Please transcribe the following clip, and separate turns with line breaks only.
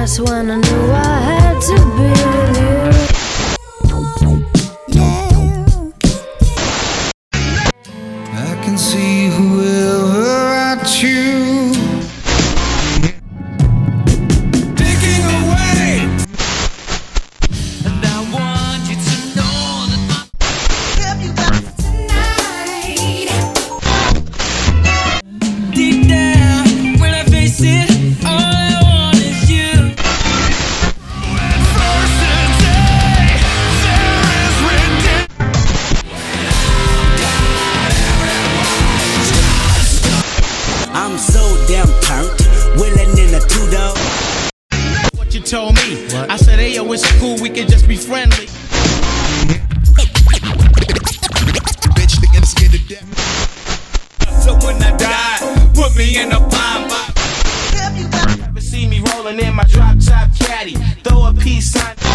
when I knew I had to be with you. Yeah.
I can see
damn turned, willing in a two door.
what you told me. I said, hey, yo, it's cool, we can just be friendly.
Bitch, they get scared to death.
So when I die, put me in a pine box. Ever see me rolling in my drop top caddy? Throw a peace sign.